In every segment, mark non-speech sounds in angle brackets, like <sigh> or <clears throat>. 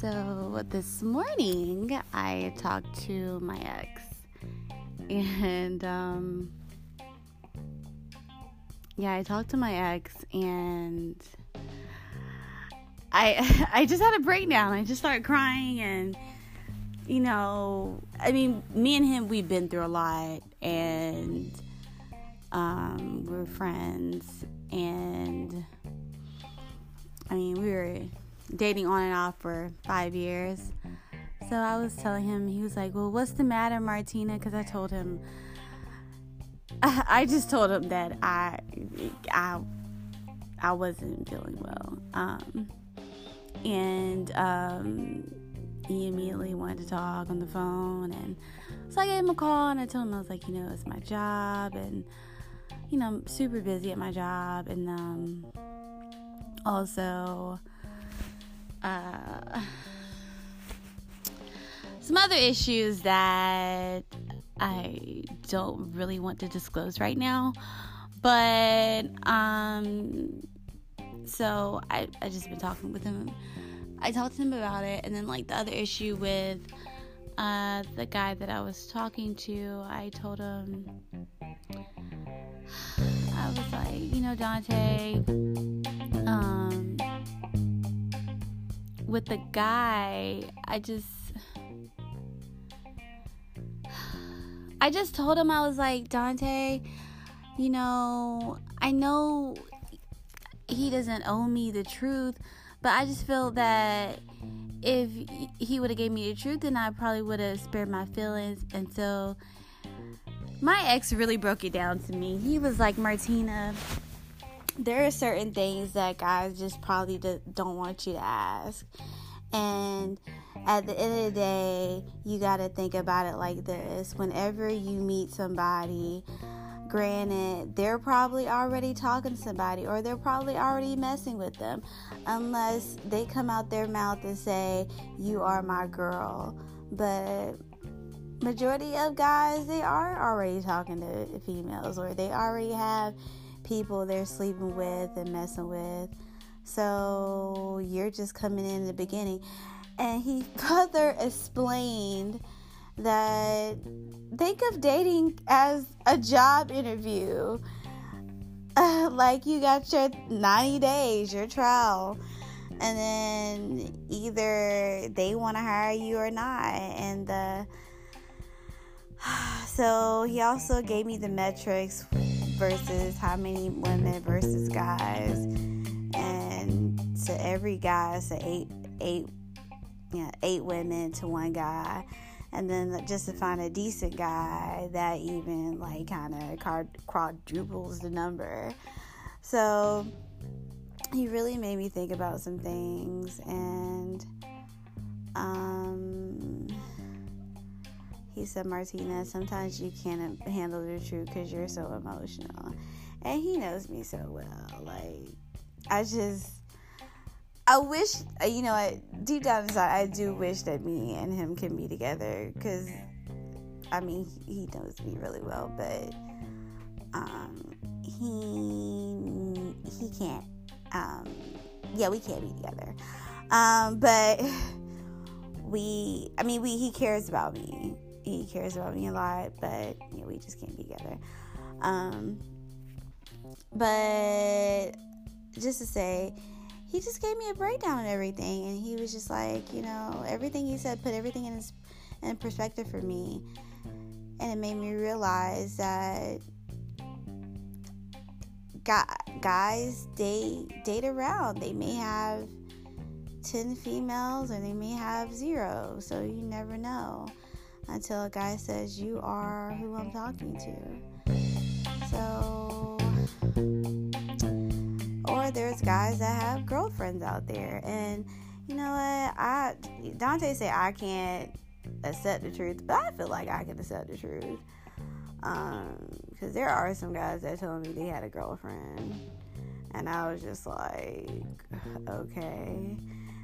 So this morning I talked to my ex, and um, yeah, I talked to my ex, and I <laughs> I just had a breakdown. I just started crying, and you know, I mean, me and him we've been through a lot, and um, we're friends, and I mean, we were dating on and off for five years. So I was telling him, he was like, Well, what's the matter, Martina? Because I told him, <laughs> I just told him that I, I, I wasn't feeling well. Um, and um, he immediately wanted to talk on the phone. And so I gave him a call and I told him, I was like, You know, it's my job. And, you know, I'm super busy at my job. And um, also, uh, some other issues that I don't really want to disclose right now. But um so I I just been talking with him. I talked to him about it and then like the other issue with uh the guy that I was talking to, I told him <sighs> I was like, you know, Dante, um with the guy, I just I just told him I was like, Dante, you know, I know he doesn't owe me the truth, but I just feel that if he would have gave me the truth, then I probably would have spared my feelings. And so my ex really broke it down to me. He was like, Martina, there are certain things that guys just probably don't want you to ask. And at the end of the day, you got to think about it like this. Whenever you meet somebody, granted, they're probably already talking to somebody or they're probably already messing with them, unless they come out their mouth and say, You are my girl. But majority of guys, they are already talking to females or they already have people they're sleeping with and messing with. So you're just coming in the beginning. And he <laughs> further explained that think of dating as a job interview. Uh, <laughs> like you got your 90 days, your trial, and then either they want to hire you or not. And the <sighs> so he also gave me the metrics versus how many women versus guys, and to every guy, it's eight, eight, yeah, eight women to one guy, and then just to find a decent guy that even like kind of quadruples the number. So he really made me think about some things, and he said, Martina, sometimes you can't handle the truth because you're so emotional. And he knows me so well. Like, I just, I wish, uh, you know, deep down inside, I do wish that me and him can be together because, I mean, he knows me really well, but um, he he can't. Um, yeah, we can't be together. Um, but <laughs> we, I mean, we he cares about me he cares about me a lot, but yeah, we just can't be together. Um, but just to say, he just gave me a breakdown of everything, and he was just like, you know, everything he said put everything in his in perspective for me, and it made me realize that guys date date around. They may have ten females, or they may have zero, so you never know until a guy says, You are who I'm talking to. So, or there's guys that have girlfriends out there. And you know what? I Dante say I can't accept the truth, but I feel like I can accept the truth. Um, because there are some guys that told me they had a girlfriend, and I was just like, okay.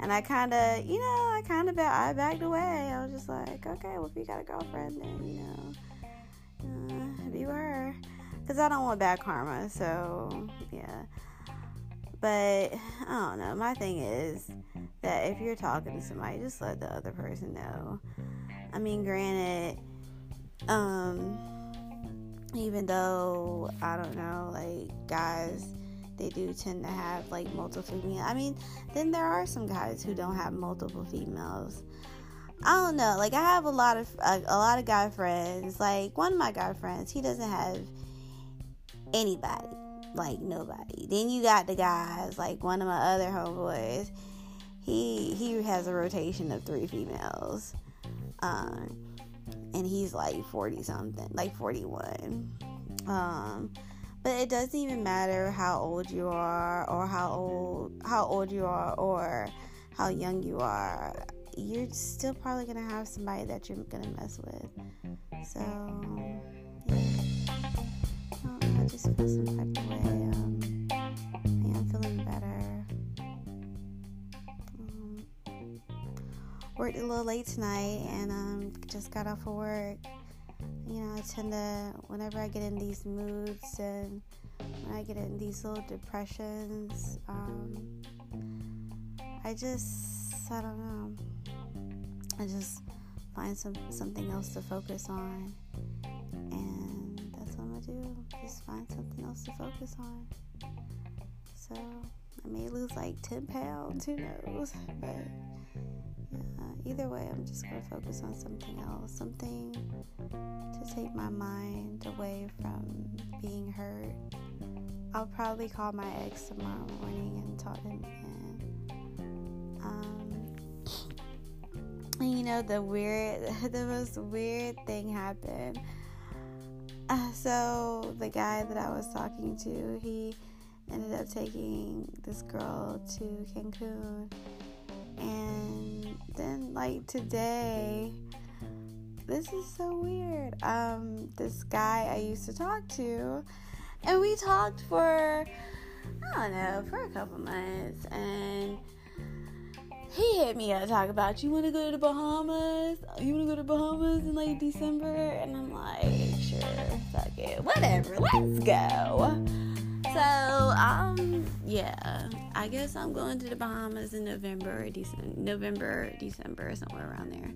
And I kind of, you know, I kind of I backed away. I was just like, okay, well, if you got a girlfriend, then, you know, uh, be her. Because I don't want bad karma. So, yeah. But I don't know. My thing is that if you're talking to somebody, just let the other person know. I mean, granted, um, even though I don't know, like guys, they do tend to have like multiple females. I mean, then there are some guys who don't have multiple females. I don't know. Like I have a lot of a, a lot of guy friends. Like one of my guy friends, he doesn't have anybody like nobody. Then you got the guys like one of my other homeboys. He he has a rotation of three females, um, and he's like forty something, like forty one. Um, but it doesn't even matter how old you are, or how old how old you are, or how young you are. You're still probably gonna have somebody that you're gonna mess with. So yeah, I just feel some type of way. Um, yeah, I'm feeling better. Um, worked a little late tonight, and um, just got off of work. You know, I tend to whenever I get in these moods and when I get in these little depressions, um, I just I don't know. I just find some something else to focus on, and that's what I'm gonna do. Just find something else to focus on. So I may lose like 10 pounds, who knows? <laughs> But either way, I'm just gonna focus on something else, something to take my mind away from being hurt. I'll probably call my ex tomorrow morning and talk to him. Um, and you know the weird, <laughs> the most weird thing happened. Uh, so the guy that I was talking to, he ended up taking this girl to Cancun, and then like today, this is so weird. Um, this guy I used to talk to, and we talked for I don't know for a couple months, and he hit me up to talk about you want to go to the Bahamas? You want to go to Bahamas in like December? And I'm like, sure, fuck it, whatever, let's go. So, um, yeah, I guess I'm going to the Bahamas in November or December, November, December, somewhere around there.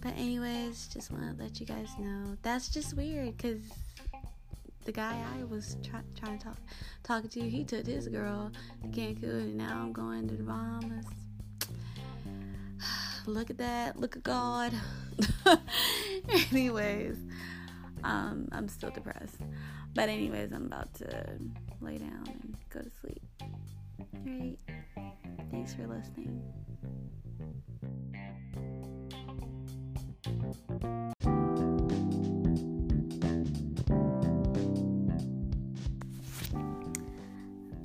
But anyways, just want to let you guys know that's just weird because the guy I was try, trying to talk talking to, he took his girl to Cancun, and now I'm going to the Bahamas. <sighs> Look at that! Look at God. <laughs> anyways, um, I'm still depressed. But anyways, I'm about to lay down and go to sleep. Alright. Thanks for listening.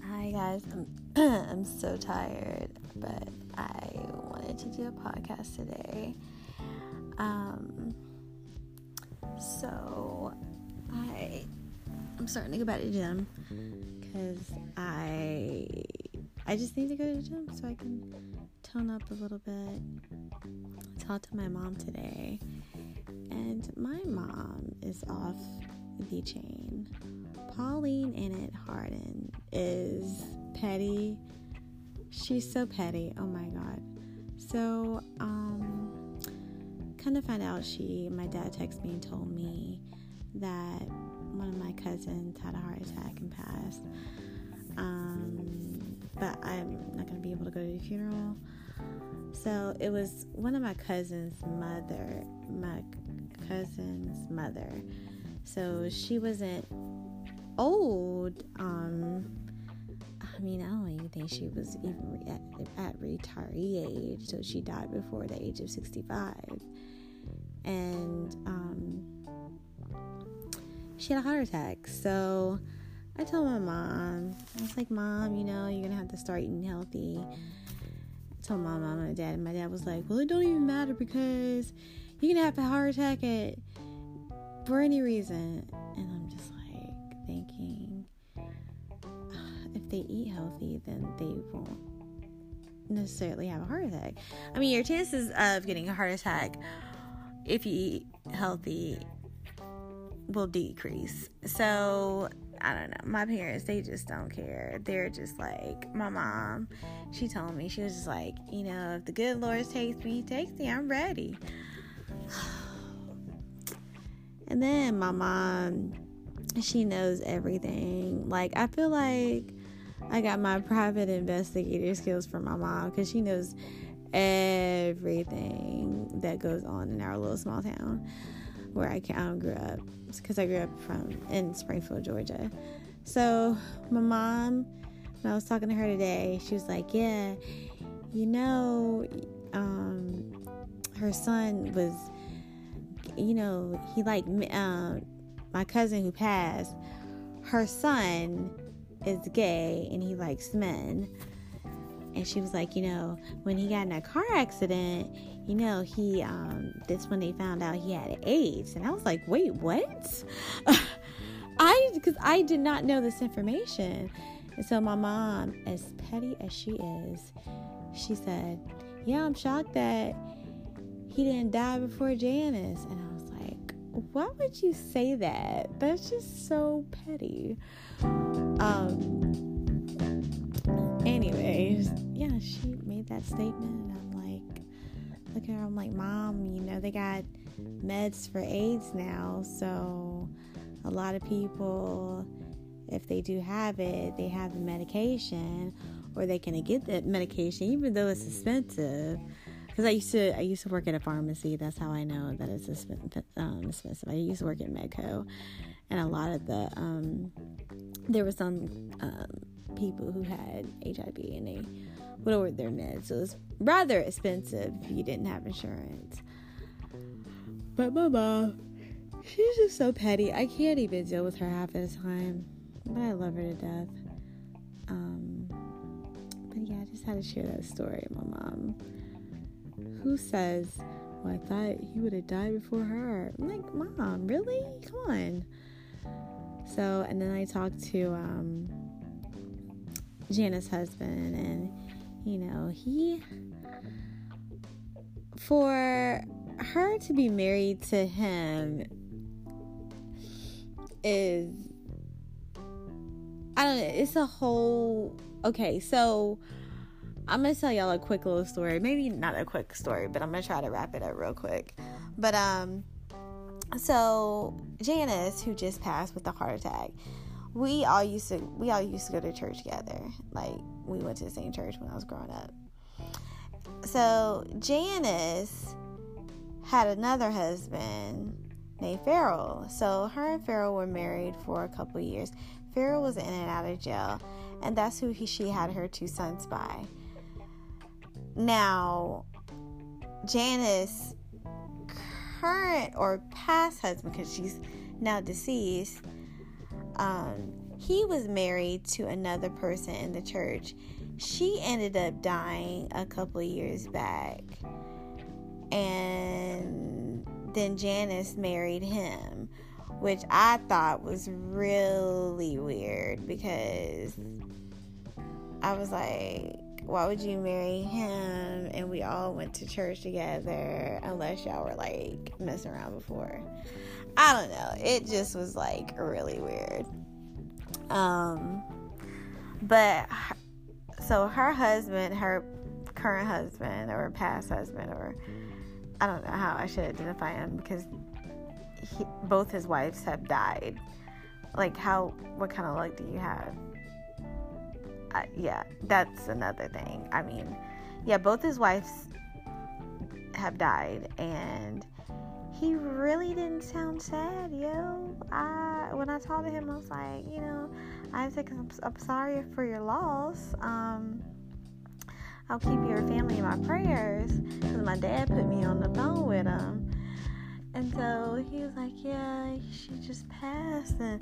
Hi guys, I'm <clears throat> I'm so tired, but I wanted to do a podcast today. Um so I I'm starting to go back to gym because I I just need to go to the gym so I can tone up a little bit. I talked to my mom today, and my mom is off the chain. Pauline Innit Harden is petty. She's so petty. Oh my god. So, um, kind of find out she, my dad texted me and told me that one of my cousins had a heart attack and passed. Um, but I'm not going to be able to go to the funeral. So it was one of my cousin's mother, my cousin's mother. So she wasn't old. Um, I mean, I don't even think she was even at, at retiree age. So she died before the age of 65. And, um, she had a heart attack. So I told my mom, I was like, Mom, you know, you're gonna have to start eating healthy. I told my mom and my dad, and my dad was like, Well, it don't even matter because you're going to have a heart attack at for any reason. And I'm just like thinking, if they eat healthy, then they won't necessarily have a heart attack. I mean, your chances of getting a heart attack if you eat healthy will decrease. So I don't know. My parents, they just don't care. They're just like my mom. She told me she was just like, you know, if the good Lord takes me, he takes me. I'm ready. <sighs> And then my mom, she knows everything. Like I feel like I got my private investigator skills from my mom because she knows everything that goes on in our little small town where I um, grew up because I grew up from in Springfield, Georgia. So my mom, when I was talking to her today, she was like, "Yeah, you know, um, her son was, you know, he like um, my cousin who passed. Her son is gay and he likes men." And she was like, you know, when he got in a car accident, you know, he um that's when they found out he had AIDS. And I was like, wait, what? <laughs> I because I did not know this information. And so my mom, as petty as she is, she said, Yeah, I'm shocked that he didn't die before Janice. And I was like, why would you say that? That's just so petty. Um anyways, yeah, she made that statement, and I'm like, look at her, I'm like, Mom, you know, they got meds for AIDS now, so a lot of people, if they do have it, they have the medication, or they can get that medication, even though it's expensive. Because I used to, I used to work at a pharmacy. That's how I know that it's um, expensive. I used to work at Medco, and a lot of the, um, there was some um, people who had HIV and they would order their meds. So it was rather expensive if you didn't have insurance. But my mom, she's just so petty. I can't even deal with her half the time. But I love her to death. Um, but yeah, I just had to share that story. My mom, who says, "Well, I thought he would have died before her." I'm like, "Mom, really? Come on." So, and then I talked to um, Jana's husband, and you know, he for her to be married to him is I don't know, it's a whole okay, so I'm gonna tell y'all a quick little story. Maybe not a quick story, but I'm gonna try to wrap it up real quick. But um so Janice, who just passed with a heart attack, we all used to we all used to go to church together. Like we went to the same church when I was growing up. So Janice had another husband named Farrell. So her and Farrell were married for a couple years. Farrell was in and out of jail, and that's who he, she had her two sons by. Now, Janice current or past husband, because she's now deceased, um, he was married to another person in the church. She ended up dying a couple years back. And then Janice married him, which I thought was really weird because I was like, why would you marry him and we all went to church together unless y'all were like messing around before? I don't know. It just was like really weird. Um, but so her husband, her current husband or past husband, or I don't know how I should identify him because he, both his wives have died. Like, how, what kind of luck do you have? Uh, yeah, that's another thing. I mean, yeah, both his wives have died, and he really didn't sound sad, yo. I when I talked to him, I was like, you know, I'm, I'm sorry for your loss. Um, I'll keep your family in my prayers because my dad put me on the phone with him, and so he was like, yeah, she just passed, and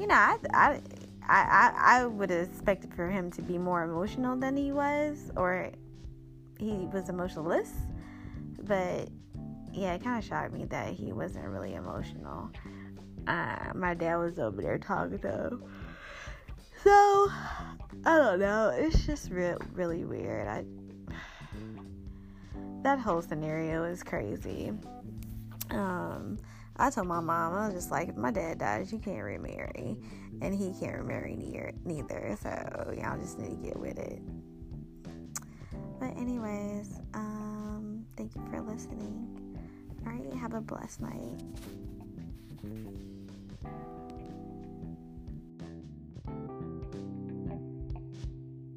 you know, I, I, I, I would have expected for him to be more emotional than he was, or he was emotionless, but yeah, it kind of shocked me that he wasn't really emotional. Uh, my dad was over there talking to him. So, I don't know. It's just re- really weird. I that whole scenario is crazy. Um, I told my mom, I was just like, if my dad dies, you can't remarry. And he can't remarry neither. neither so, y'all just need to get with it. But, anyways, um, thank you for listening. All right, have a blessed night.